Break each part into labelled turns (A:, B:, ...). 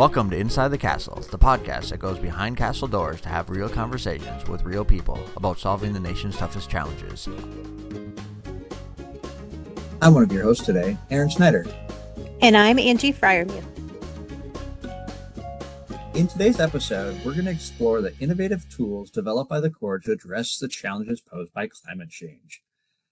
A: Welcome to Inside the Castle, the podcast that goes behind castle doors to have real conversations with real people about solving the nation's toughest challenges.
B: I'm one of your hosts today, Aaron Snyder.
C: And I'm Angie Fryermuth.
B: In today's episode, we're going to explore the innovative tools developed by the Corps to address the challenges posed by climate change.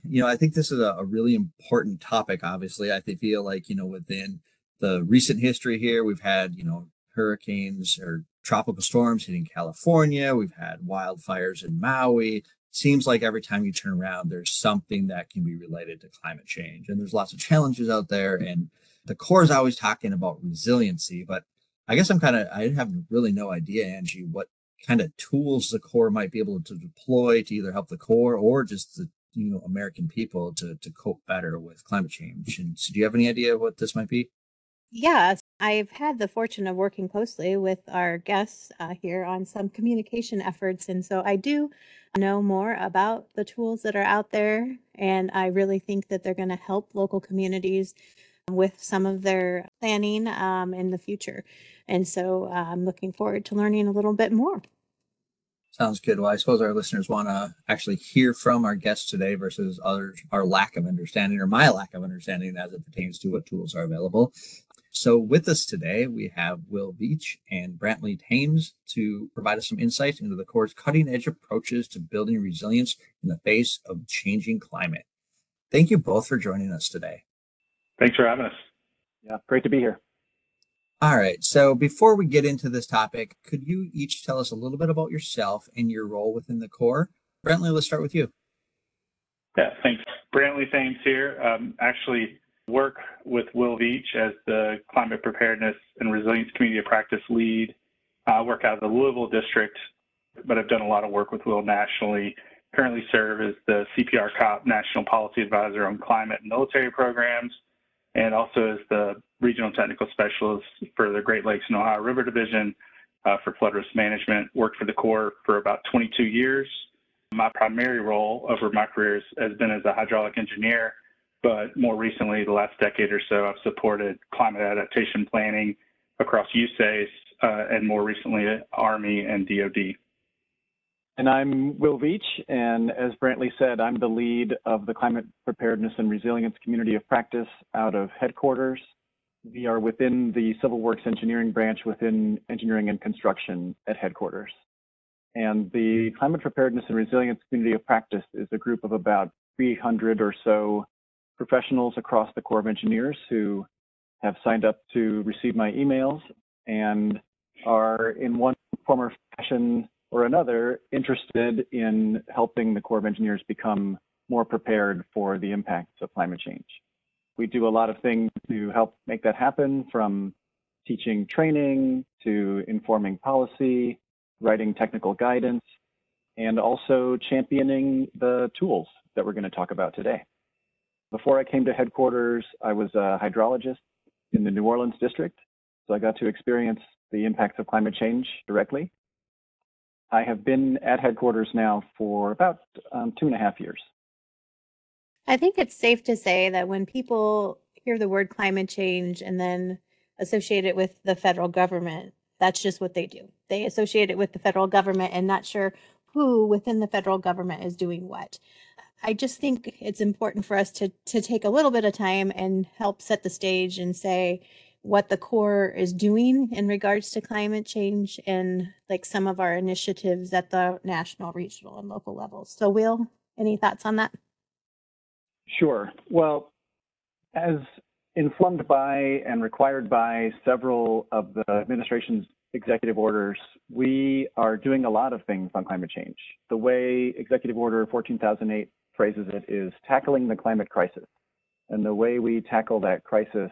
B: You know, I think this is a, a really important topic, obviously. I feel like, you know, within the recent history here, we've had, you know, hurricanes or tropical storms hitting California. We've had wildfires in Maui. Seems like every time you turn around, there's something that can be related to climate change. And there's lots of challenges out there. And the Corps is always talking about resiliency, but I guess I'm kind of, I have really no idea, Angie, what kind of tools the Corps might be able to deploy to either help the Corps or just the you know American people to to cope better with climate change. And so, do you have any idea what this might be?
C: Yeah, I've had the fortune of working closely with our guests uh, here on some communication efforts. And so I do know more about the tools that are out there. And I really think that they're going to help local communities with some of their planning um, in the future. And so uh, I'm looking forward to learning a little bit more.
B: Sounds good. Well, I suppose our listeners want to actually hear from our guests today versus others, our lack of understanding or my lack of understanding as it pertains to what tools are available. So, with us today, we have Will Veatch and Brantley Thames to provide us some insights into the Corps' cutting edge approaches to building resilience in the face of changing climate. Thank you both for joining us today.
D: Thanks for having us.
E: Yeah, great to be here.
B: All right. So, before we get into this topic, could you each tell us a little bit about yourself and your role within the Corps? Brantley, let's start with you.
D: Yeah, thanks. Brantley Thames here. Um, actually, work with Will Veatch as the Climate Preparedness and Resilience Community of Practice lead. I work out of the Louisville district, but I've done a lot of work with Will nationally. Currently serve as the CPR COP National Policy Advisor on Climate and Military Programs, and also as the Regional Technical Specialist for the Great Lakes and Ohio River Division uh, for Flood Risk Management. Worked for the Corps for about 22 years. My primary role over my career has been as a hydraulic engineer but more recently, the last decade or so, I've supported climate adaptation planning across USACE uh, and more recently Army and DoD.
E: And I'm Will Veatch, and as Brantley said, I'm the lead of the Climate Preparedness and Resilience Community of Practice out of headquarters. We are within the Civil Works Engineering branch within Engineering and Construction at headquarters. And the Climate Preparedness and Resilience Community of Practice is a group of about 300 or so professionals across the Corps of Engineers who have signed up to receive my emails and are in one form or fashion or another interested in helping the Corps of Engineers become more prepared for the impacts of climate change. We do a lot of things to help make that happen from teaching training to informing policy, writing technical guidance, and also championing the tools that we're going to talk about today. Before I came to headquarters, I was a hydrologist in the New Orleans district, so I got to experience the impacts of climate change directly. I have been at headquarters now for about um, two and a half years.
C: I think it's safe to say that when people hear the word climate change and then associate it with the federal government, that's just what they do. They associate it with the federal government and not sure who within the federal government is doing what. I just think it's important for us to to take a little bit of time and help set the stage and say what the Corps is doing in regards to climate change and like some of our initiatives at the national, regional, and local levels. So, Will, any thoughts on that?
E: Sure. Well, as informed by and required by several of the administration's executive orders, we are doing a lot of things on climate change. The way Executive Order 14008 phrases it is tackling the climate crisis. And the way we tackle that crisis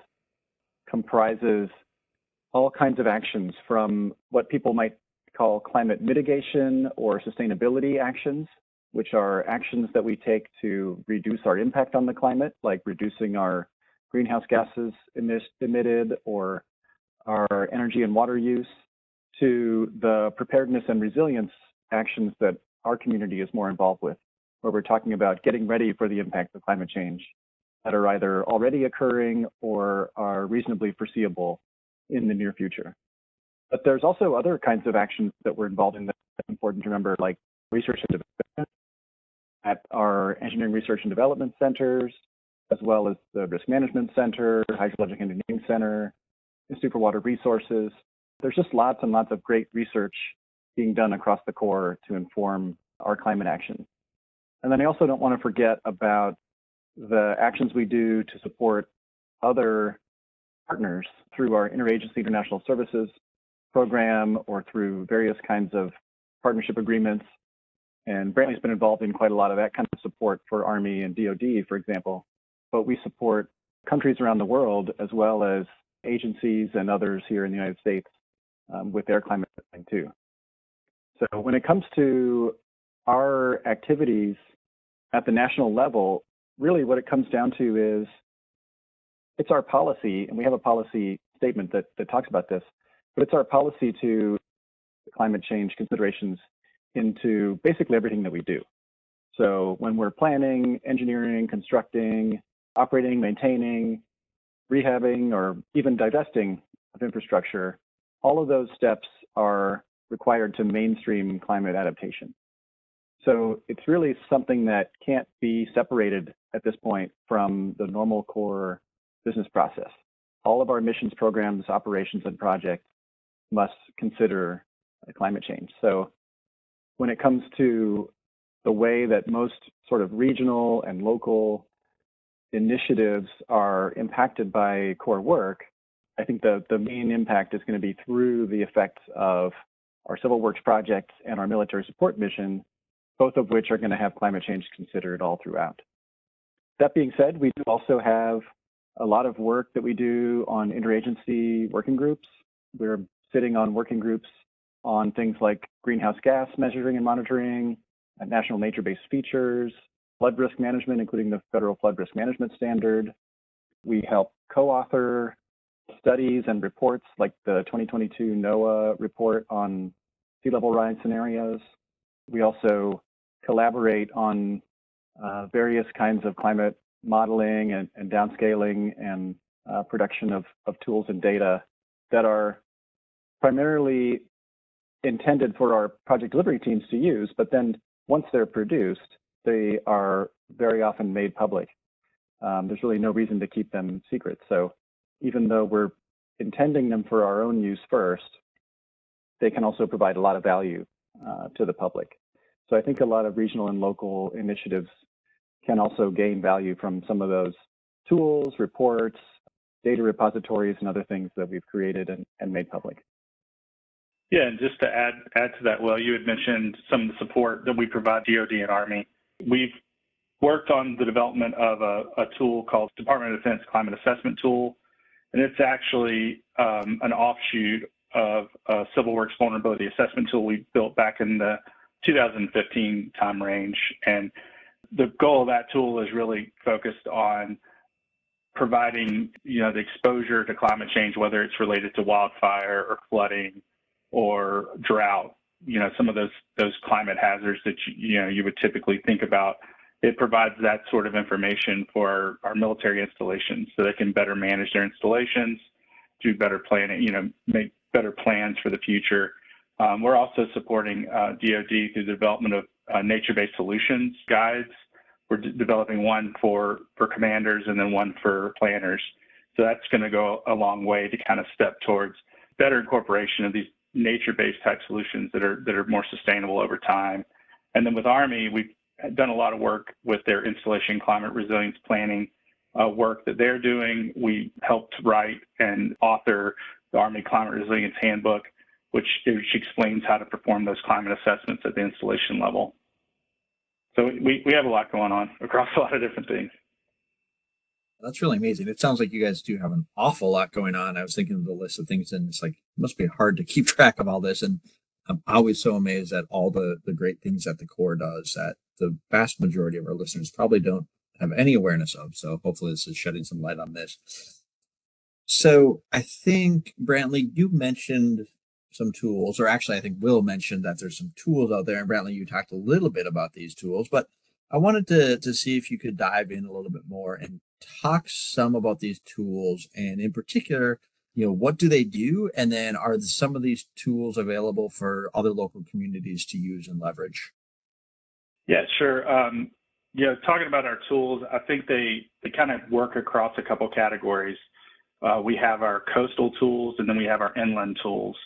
E: comprises all kinds of actions from what people might call climate mitigation or sustainability actions, which are actions that we take to reduce our impact on the climate, like reducing our greenhouse gases emitted or our energy and water use, to the preparedness and resilience actions that our community is more involved with, where we're talking about getting ready for the impacts of climate change that are either already occurring or are reasonably foreseeable in the near future. But there's also other kinds of actions that we're involved in that are important to remember, like research and development at our engineering research and development centers, as well as the Risk Management Center, Hydrologic Engineering Center, Institute for Water Resources. There's just lots and lots of great research being done across the Corps to inform our climate action. And then I also don't want to forget about the actions we do to support other partners through our Interagency International Services program or through various kinds of partnership agreements. And Brantley's been involved in quite a lot of that kind of support for Army and DoD, for example. But we support countries around the world as well as agencies and others here in the United States um, with their climate planning too. So when it comes to our activities at the national level, really what it comes down to is it's our policy, and we have a policy statement that, that talks about this, but it's our policy to climate change considerations into basically everything that we do. So when we're planning, engineering, constructing, operating, maintaining, rehabbing, or even divesting of infrastructure, all of those steps are required to mainstream climate adaptation. So it's really something that can't be separated at this point from the normal Corps business process. All of our missions, programs, operations, and projects must consider climate change. So when it comes to the way that most sort of regional and local initiatives are impacted by Corps work, I think the, the main impact is going to be through the effects of our civil works projects and our military support mission, both of which are going to have climate change considered all throughout. That being said, we do also have a lot of work that we do on interagency working groups. We're sitting on working groups on things like greenhouse gas measuring and monitoring, uh, national nature-based features, flood risk management, including the federal flood risk management standard. We help co-author studies and reports like the 2022 NOAA report on sea level rise scenarios. We also collaborate on uh, various kinds of climate modeling and, and downscaling and uh, production of, of tools and data that are primarily intended for our project delivery teams to use, but then once they're produced, they are very often made public. Um, there's really no reason to keep them secret. So even though we're intending them for our own use first, they can also provide a lot of value uh, to the public. So I think a lot of regional and local initiatives can also gain value from some of those tools, reports, data repositories, and other things that we've created and, and made public.
D: Yeah, and just to add add to that, well, you had mentioned some of the support that we provide DoD and Army. We've worked on the development of a, a tool called Department of Defense Climate Assessment Tool, and it's actually um, an offshoot of a Civil Works Vulnerability Assessment Tool we built back in the 2015 time range. And the goal of that tool is really focused on providing, you know, the exposure to climate change, whether it's related to wildfire or flooding or drought, you know, some of those those climate hazards that you, you know you would typically think about. It provides that sort of information for our, our military installations so they can better manage their installations, do better planning, you know, make better plans for the future. Um, we're also supporting uh, DoD through the development of uh, nature-based solutions guides. We're developing one for for commanders and then one for planners. So that's going to go a long way to kind of step towards better incorporation of these nature-based type solutions that are that are more sustainable over time. And then with Army, we've done a lot of work with their installation climate resilience planning uh, work that they're doing. We helped write and author the Army Climate Resilience Handbook, which, which explains how to perform those climate assessments at the installation level. So we, we have a lot going on across a lot of different things.
B: That's really amazing. It sounds like you guys do have an awful lot going on. I was thinking of the list of things, and it's like it must be hard to keep track of all this. And I'm always so amazed at all the the great things that the Corps does that the vast majority of our listeners probably don't have any awareness of. So hopefully, this is shedding some light on this. So I think Brantley, you mentioned some tools, or actually, I think Will mentioned that there's some tools out there. And Brantley, you talked a little bit about these tools, but I wanted to to see if you could dive in a little bit more and talk some about these tools, and in particular, you know, what do they do? And then are some of these tools available for other local communities to use and leverage?
D: Yeah, sure. Um, you know, talking about our tools, I think they, they kind of work across a couple categories. Uh, we have our coastal tools and then we have our inland tools.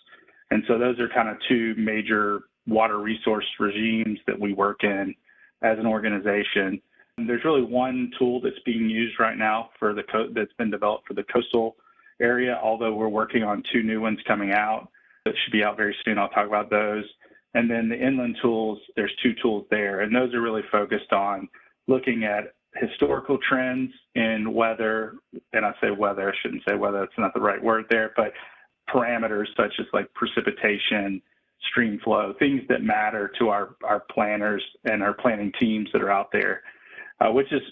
D: And so those are kind of two major water resource regimes that we work in as an organization. And there's really one tool that's being used right now for the co- that's been developed for the coastal area, although we're working on two new ones coming out that should be out very soon. I'll talk about those. And then the inland tools, there's two tools there, and those are really focused on looking at historical trends in weather, and I say weather, I shouldn't say weather, that's not the right word there, but parameters such as like precipitation, stream flow, things that matter to our, our planners and our planning teams that are out there, uh, which is,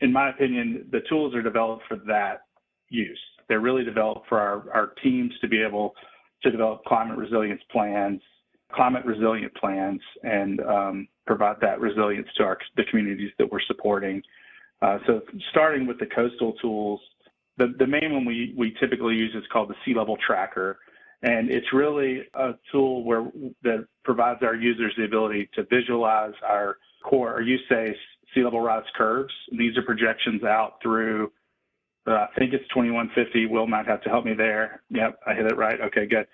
D: in my opinion, the tools are developed for that use. They're really developed for our, our teams to be able to develop climate resilience plans, climate resilient plans, and um, provide that resilience to our, the communities that we're supporting. Uh, so starting with the coastal tools, the, the main one we, we typically use is called the sea level tracker. And it's really a tool where that provides our users the ability to visualize our core, or you say sea level rise curves. These are projections out through, uh, I think it's 2150. Will might have to help me there. Yep, I hit it right. Okay, good.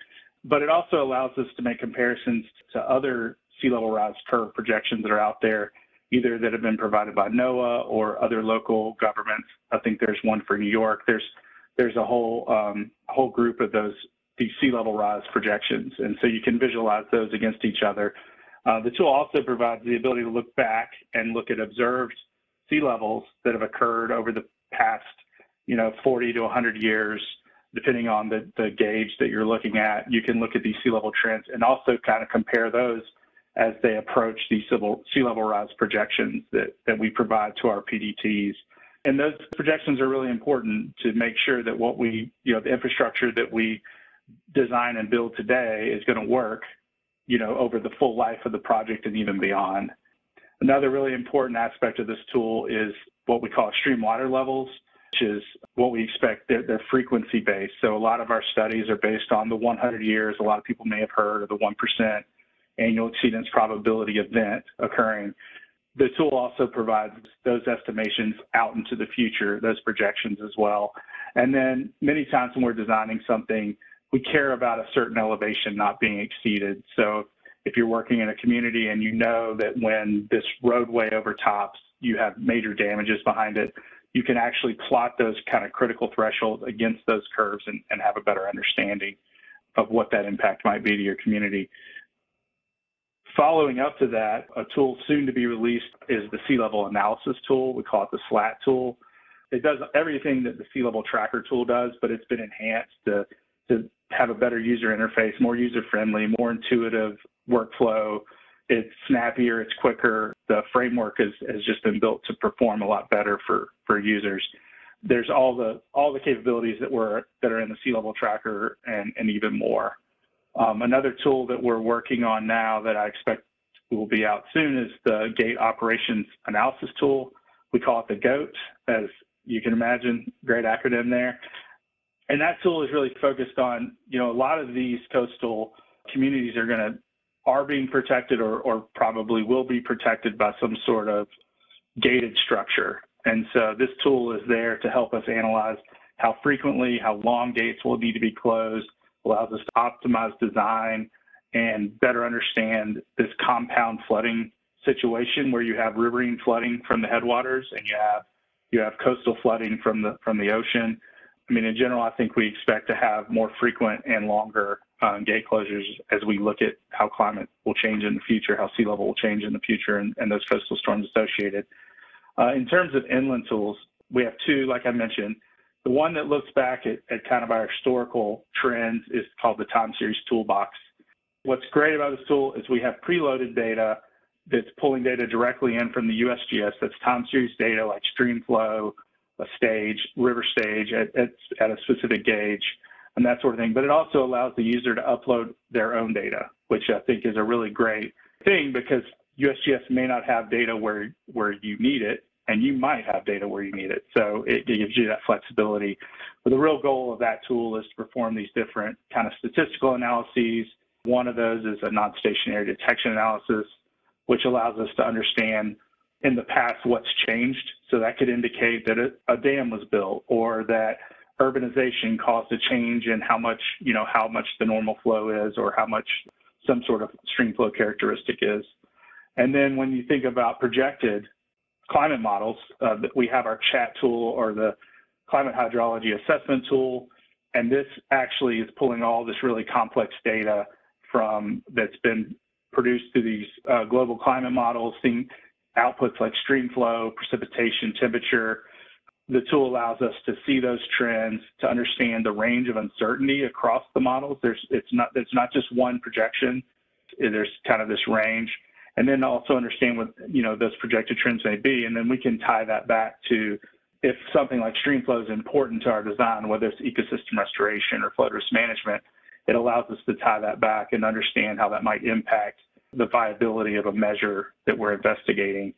D: But it also allows us to make comparisons to other sea level rise curve projections that are out there either that have been provided by NOAA or other local governments. I think there's one for New York. There's there's a whole um, whole group of those these sea level rise projections, and so you can visualize those against each other. Uh, the tool also provides the ability to look back and look at observed sea levels that have occurred over the past, you know, 40 to 100 years, depending on the, the gauge that you're looking at. You can look at these sea level trends and also kind of compare those as they approach the sea level rise projections that, that we provide to our PDTs. And those projections are really important to make sure that what we, you know, the infrastructure that we design and build today is going to work, you know, over the full life of the project and even beyond. Another really important aspect of this tool is what we call extreme water levels, which is what we expect. They're, they're frequency based. So a lot of our studies are based on the 100 years. A lot of people may have heard of the 1% annual exceedance probability event occurring. The tool also provides those estimations out into the future, those projections as well. And then many times when we're designing something, we care about a certain elevation not being exceeded. So if you're working in a community and you know that when this roadway overtops, you have major damages behind it, you can actually plot those kind of critical thresholds against those curves and, and have a better understanding of what that impact might be to your community. Following up to that, a tool soon to be released is the sea level analysis tool. We call it the SLAT tool. It does everything that the sea level tracker tool does, but it's been enhanced to, to have a better user interface, more user friendly, more intuitive workflow. It's snappier, it's quicker. The framework has, has just been built to perform a lot better for, for users. There's all the all the capabilities that were that are in the sea level tracker and, and even more. Um, another tool that we're working on now that I expect will be out soon is the Gate Operations Analysis Tool. We call it the GOAT, as you can imagine, great acronym there. And that tool is really focused on, you know, a lot of these coastal communities are going to are being protected or, or probably will be protected by some sort of gated structure. And so this tool is there to help us analyze how frequently, how long gates will need to be closed, allows us to optimize design and better understand this compound flooding situation where you have riverine flooding from the headwaters and you have you have coastal flooding from the from the ocean. I mean, in general, I think we expect to have more frequent and longer um, gate closures as we look at how climate will change in the future, how sea level will change in the future, and, and those coastal storms associated. Uh, in terms of inland tools, we have two, like I mentioned. The one that looks back at, at kind of our historical trends is called the time series toolbox. What's great about this tool is we have preloaded data that's pulling data directly in from the USGS. That's time series data like stream flow, a stage, river stage at, at, at a specific gauge, and that sort of thing. But it also allows the user to upload their own data, which I think is a really great thing because USGS may not have data where, where you need it and you might have data where you need it. So it, gives you that flexibility. But the real goal of that tool is to perform these different kind of statistical analyses. One of those is a non-stationary detection analysis, which allows us to understand in the past what's changed. So that could indicate that a, a dam was built or that urbanization caused a change in how much, you know, how much the normal flow is or how much some sort of stream flow characteristic is. And then when you think about projected climate models, uh, we have our CHAT tool or the climate hydrology assessment tool. And this actually is pulling all this really complex data from that's been produced through these uh, global climate models, seeing outputs like stream flow, precipitation, temperature. The tool allows us to see those trends, to understand the range of uncertainty across the models. There's it's not it's not just one projection. There's kind of this range, and then also understand what you know those projected trends may be, and then we can tie that back to if something like stream flow is important to our design, whether it's ecosystem restoration or flood risk management, it allows us to tie that back and understand how that might impact the viability of a measure that we're investigating.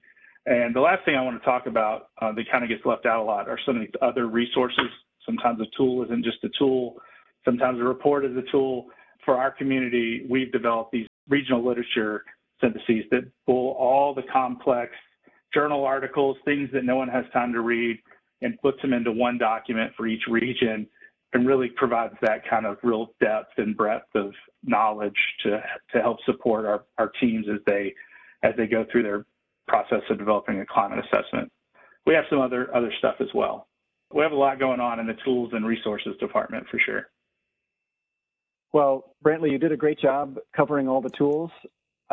D: And the last thing I want to talk about uh, that kind of gets left out a lot are some of these other resources. Sometimes a tool isn't just a tool. Sometimes a report is a tool. For our community, we've developed these regional literature syntheses that pull all the complex journal articles, things that no one has time to read, and puts them into one document for each region and really provides that kind of real depth and breadth of knowledge to to help support our, our teams as they as they go through their process of developing a climate assessment. We have some other other stuff as well. We have a lot going on in the tools and resources department for sure.
E: Well, Brantley, you did a great job covering all the tools.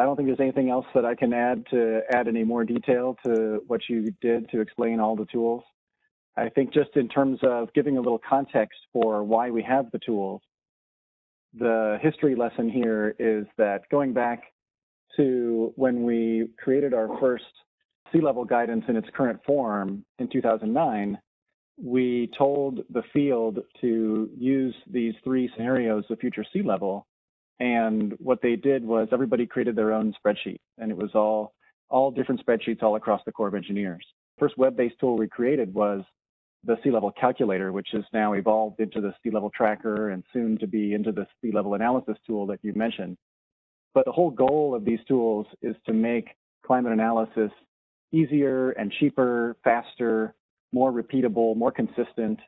E: I don't think there's anything else that I can add to add any more detail to what you did to explain all the tools. I think just in terms of giving a little context for why we have the tools, the history lesson here is that going back to when we created our first sea level guidance in its current form in 2009, we told the field to use these three scenarios of future sea level. And what they did was everybody created their own spreadsheet, and it was all all different spreadsheets all across the Corps of Engineers. First web-based tool we created was the sea level calculator, which has now evolved into the sea level tracker and soon to be into the sea level analysis tool that you mentioned. But the whole goal of these tools is to make climate analysis easier and cheaper, faster, more repeatable, more consistent,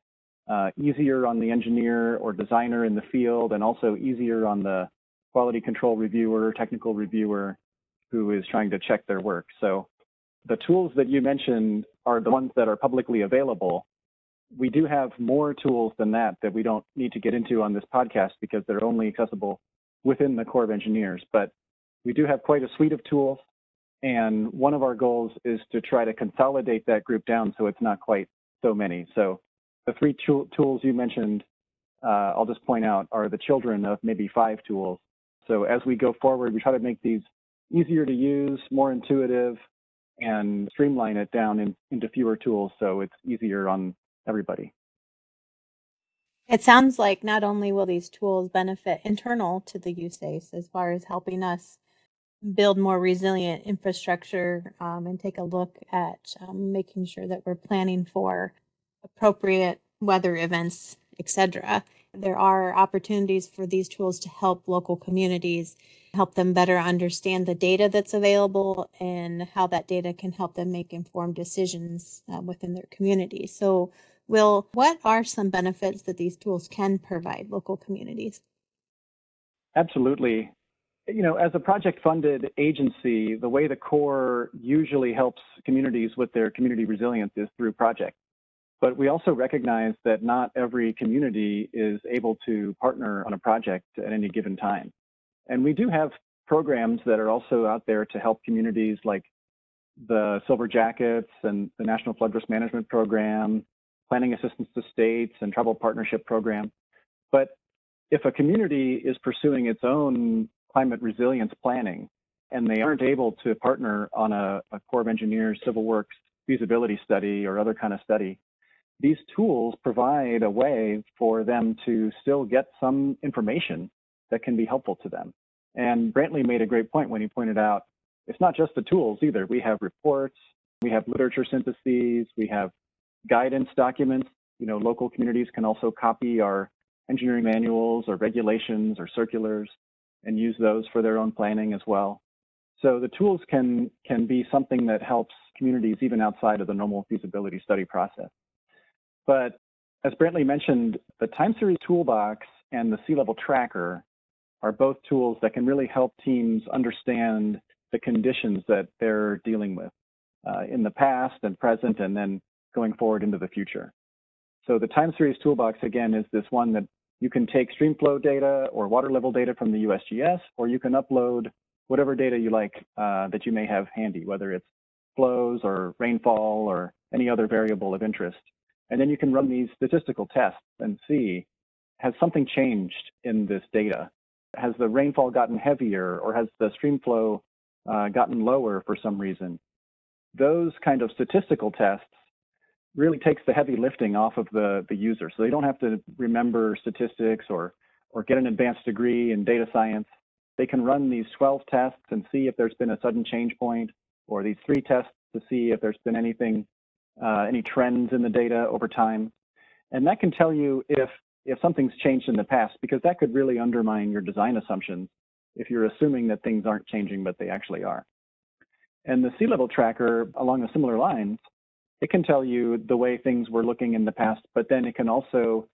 E: uh, easier on the engineer or designer in the field, and also easier on the quality control reviewer, technical reviewer who is trying to check their work. So the tools that you mentioned are the ones that are publicly available we do have more tools than that that we don't need to get into on this podcast because they're only accessible within the Corps of Engineers. But we do have quite a suite of tools. And one of our goals is to try to consolidate that group down so it's not quite so many. So the three tools you mentioned, uh, I'll just point out, are the children of maybe five tools. So as we go forward, we try to make these easier to use, more intuitive, and streamline it down in, into fewer tools so it's easier on everybody.
C: It sounds like not only will these tools benefit internal to the USACE as far as helping us build more resilient infrastructure um, and take a look at um, making sure that we're planning for appropriate weather events, etc. There are opportunities for these tools to help local communities, help them better understand the data that's available and how that data can help them make informed decisions uh, within their community. So Will, what are some benefits that these tools can provide local communities?
E: Absolutely. You know, as a project funded agency, the way the Corps usually helps communities with their community resilience is through projects. But we also recognize that not every community is able to partner on a project at any given time. And we do have programs that are also out there to help communities like the Silver Jackets and the National Flood Risk Management Program, planning assistance to states and tribal partnership program. But if a community is pursuing its own climate resilience planning and they aren't able to partner on a, a Corps of Engineers Civil Works feasibility study or other kind of study, these tools provide a way for them to still get some information that can be helpful to them. And Brantley made a great point when he pointed out it's not just the tools either. We have reports, We have literature syntheses, we have guidance documents. You know, local communities can also copy our engineering manuals or regulations or circulars and use those for their own planning as well. So the tools can, can be something that helps communities even outside of the normal feasibility study process. But as Brantley mentioned, the time series toolbox and the sea level tracker are both tools that can really help teams understand the conditions that they're dealing with uh, in the past and present and then going forward into the future. So the time series toolbox, again, is this one that you can take streamflow data or water level data from the USGS, or you can upload whatever data you like uh, that you may have handy, whether it's flows or rainfall or any other variable of interest. And then you can run these statistical tests and see, has something changed in this data? Has the rainfall gotten heavier or has the stream flow uh, gotten lower for some reason? Those kind of statistical tests really takes the heavy lifting off of the, the user. So they don't have to remember statistics or, or get an advanced degree in data science. They can run these 12 tests and see if there's been a sudden change point or these three tests to see if there's been anything uh, any trends in the data over time. And that can tell you if, if something's changed in the past, because that could really undermine your design assumptions if you're assuming that things aren't changing, but they actually are. And the sea level tracker, along the similar lines, it can tell you the way things were looking in the past, but then it can also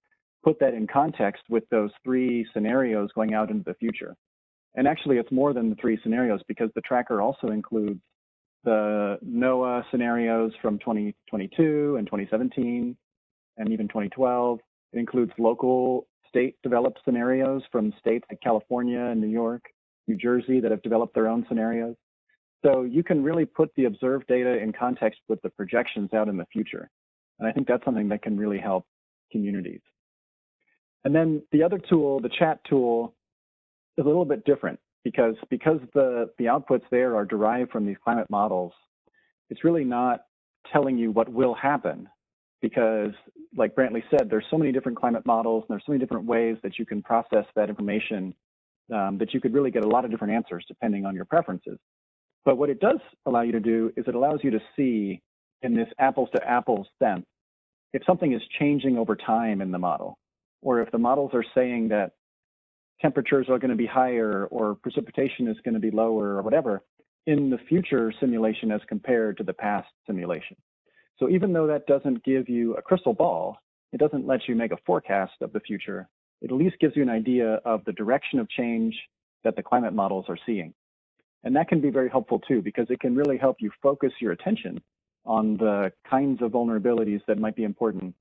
E: put that in context with those three scenarios going out into the future. And actually, it's more than the three scenarios because the tracker also includes the NOAA scenarios from 2022 and 2017 and even 2012. It includes local state developed scenarios from states like California and New York, New Jersey that have developed their own scenarios. So you can really put the observed data in context with the projections out in the future. And I think that's something that can really help communities. And then the other tool, the CHAT tool, is a little bit different because because the the outputs there are derived from these climate models it's really not telling you what will happen because like brantley said there's so many different climate models and there's so many different ways that you can process that information um, that you could really get a lot of different answers depending on your preferences. But what it does allow you to do is it allows you to see in this apples to apples sense if something is changing over time in the model or if the models are saying that temperatures are going to be higher or precipitation is going to be lower or whatever in the future simulation as compared to the past simulation. So even though that doesn't give you a crystal ball, it doesn't let you make a forecast of the future. It at least gives you an idea of the direction of change that the climate models are seeing. And that can be very helpful too, because it can really help you focus your attention on the kinds of vulnerabilities that might be important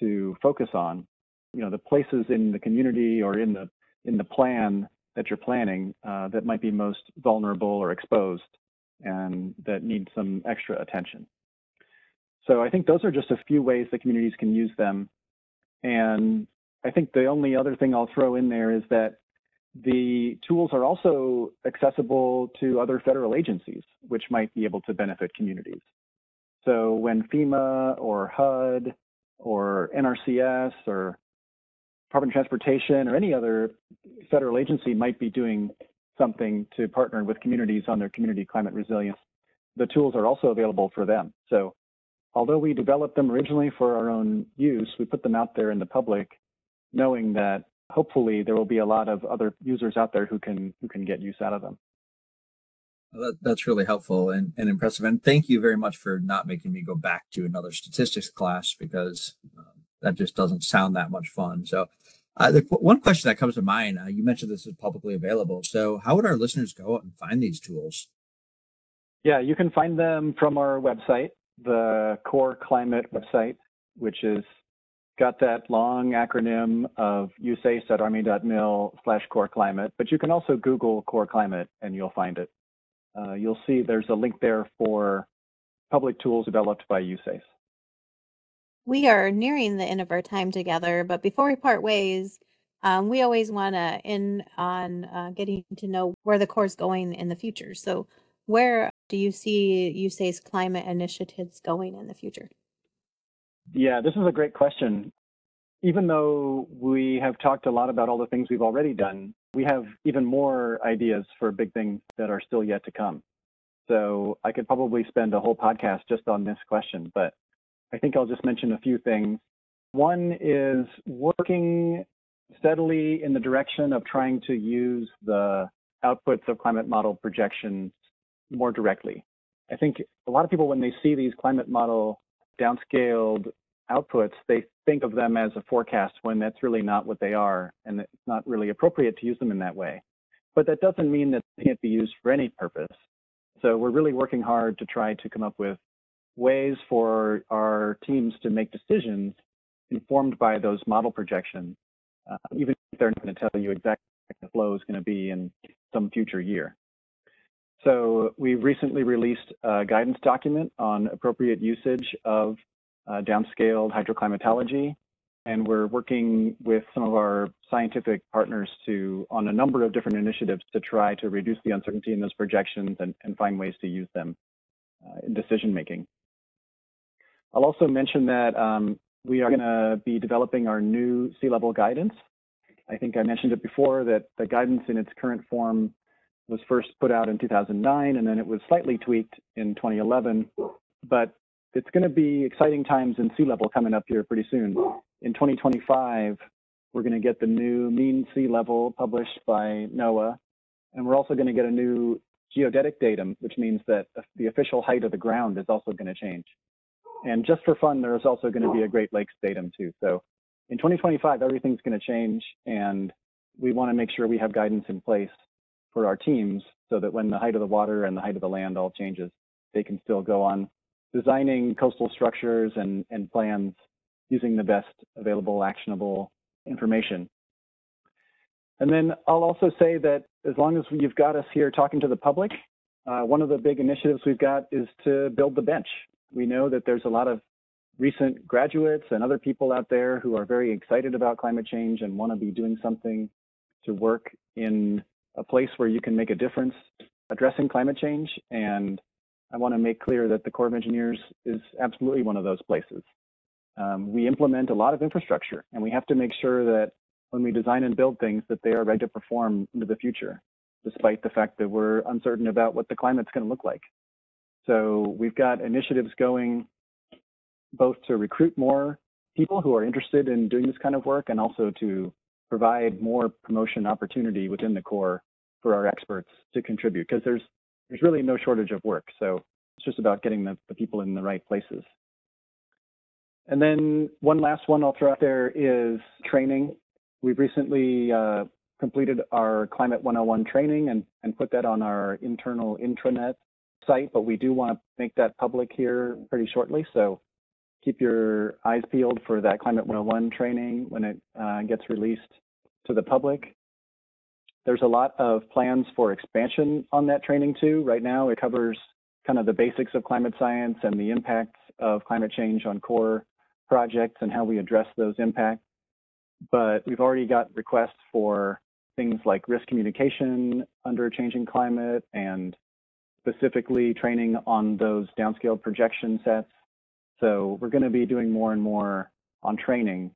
E: to focus on. You know, the places in the community or in the in the plan that you're planning uh, that might be most vulnerable or exposed and that need some extra attention. So I think those are just a few ways that communities can use them. And I think the only other thing I'll throw in there is that the tools are also accessible to other federal agencies, which might be able to benefit communities. So when FEMA or HUD or NRCS or Department of Transportation or any other federal agency might be doing something to partner with communities on their community climate resilience. The tools are also available for them. So although we developed them originally for our own use, we put them out there in the public knowing that hopefully there will be a lot of other users out there who can who can get use out of them.
B: Well, that, that's really helpful and, and impressive. And thank you very much for not making me go back to another statistics class because um, that just doesn't sound that much fun. So, uh, the one question that comes to mind, uh, you mentioned this is publicly available. So, how would our listeners go out and find these tools?
E: Yeah, you can find them from our website, the Corps Climate website, which is got that long acronym of usace.army.mil slash corps climate, but you can also Google corps climate and you'll find it. Uh, you'll see there's a link there for public tools developed by USACE.
C: We are nearing the end of our time together, but before we part ways, um, we always want to end on uh, getting to know where the Corps is going in the future. So, where do you see USACE climate initiatives going in the future?
E: Yeah, this is a great question. Even though we have talked a lot about all the things we've already done, we have even more ideas for big things that are still yet to come. So I could probably spend a whole podcast just on this question, but I think I'll just mention a few things. One is working steadily in the direction of trying to use the outputs of climate model projections more directly. I think a lot of people, when they see these climate model downscaled outputs, they think of them as a forecast when that's really not what they are, and it's not really appropriate to use them in that way. But that doesn't mean that they can't be used for any purpose. So we're really working hard to try to come up with ways for our teams to make decisions informed by those model projections, uh, even if they're not going to tell you exactly what the flow is going to be in some future year. So we've recently released a guidance document on appropriate usage of uh, downscaled hydroclimatology, and we're working with some of our scientific partners to on a number of different initiatives to try to reduce the uncertainty in those projections and, and find ways to use them uh, in decision making. I'll also mention that um, we are going to be developing our new sea level guidance. I think I mentioned it before that the guidance in its current form was first put out in 2009 and then it was slightly tweaked in 2011. But it's going to be exciting times in sea level coming up here pretty soon. In 2025, we're going to get the new mean sea level published by NOAA. And we're also going to get a new geodetic datum, which means that the official height of the ground is also going to change. And just for fun, there's also going to be a Great Lakes datum too. So in 2025, everything's going to change, and we want to make sure we have guidance in place for our teams so that when the height of the water and the height of the land all changes, they can still go on designing coastal structures and, and plans using the best available actionable information. And then I'll also say that as long as you've got us here talking to the public, uh, one of the big initiatives we've got is to build the bench. We know that there's a lot of recent graduates and other people out there who are very excited about climate change and want to be doing something to work in a place where you can make a difference addressing climate change. And I want to make clear that the Corps of Engineers is absolutely one of those places. Um, we implement a lot of infrastructure, and we have to make sure that when we design and build things, that they are ready to perform into the future, despite the fact that we're uncertain about what the climate's going to look like. So we've got initiatives going both to recruit more people who are interested in doing this kind of work and also to provide more promotion opportunity within the Corps for our experts to contribute because there's there's really no shortage of work. So it's just about getting the, the people in the right places. And then one last one I'll throw out there is training. We've recently uh, completed our Climate 101 training and, and put that on our internal intranet site, but we do want to make that public here pretty shortly. So keep your eyes peeled for that Climate 101 training when it uh, gets released to the public. There's a lot of plans for expansion on that training too. Right now, it covers kind of the basics of climate science and the impacts of climate change on Corps projects and how we address those impacts. But we've already got requests for things like risk communication under a changing climate and specifically training on those downscaled projection sets. So we're going to be doing more and more on training,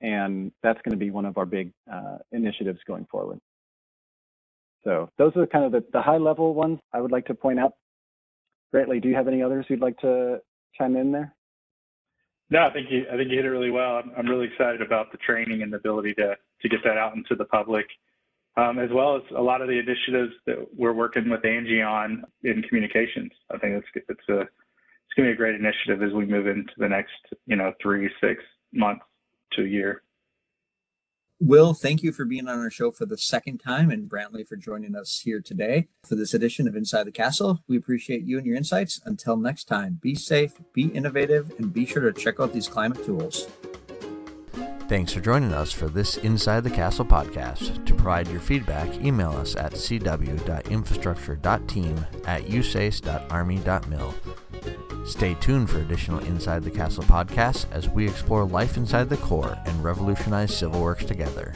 E: and that's going to be one of our big uh, initiatives going forward. So those are kind of the, the high level ones I would like to point out. Brantley, do you have any others you'd like to chime in there?
D: No, I think you I think you hit it really well. I'm, I'm really excited about the training and the ability to to get that out into the public, um, as well as a lot of the initiatives that we're working with Angie on in communications. I think it's it's a it's going to be a great initiative as we move into the next you know three six months to a year.
B: Will, thank you for being on our show for the second time, and Brantley for joining us here today for this edition of Inside the Castle. We appreciate you and your insights. Until next time, be safe, be innovative, and be sure to check out these climate tools.
A: Thanks for joining us for this Inside the Castle podcast. To provide your feedback, email us at cw.infrastructure.team at usace.army.mil. Stay tuned for additional Inside the Castle podcasts as we explore life inside the Corps and revolutionize civil works together.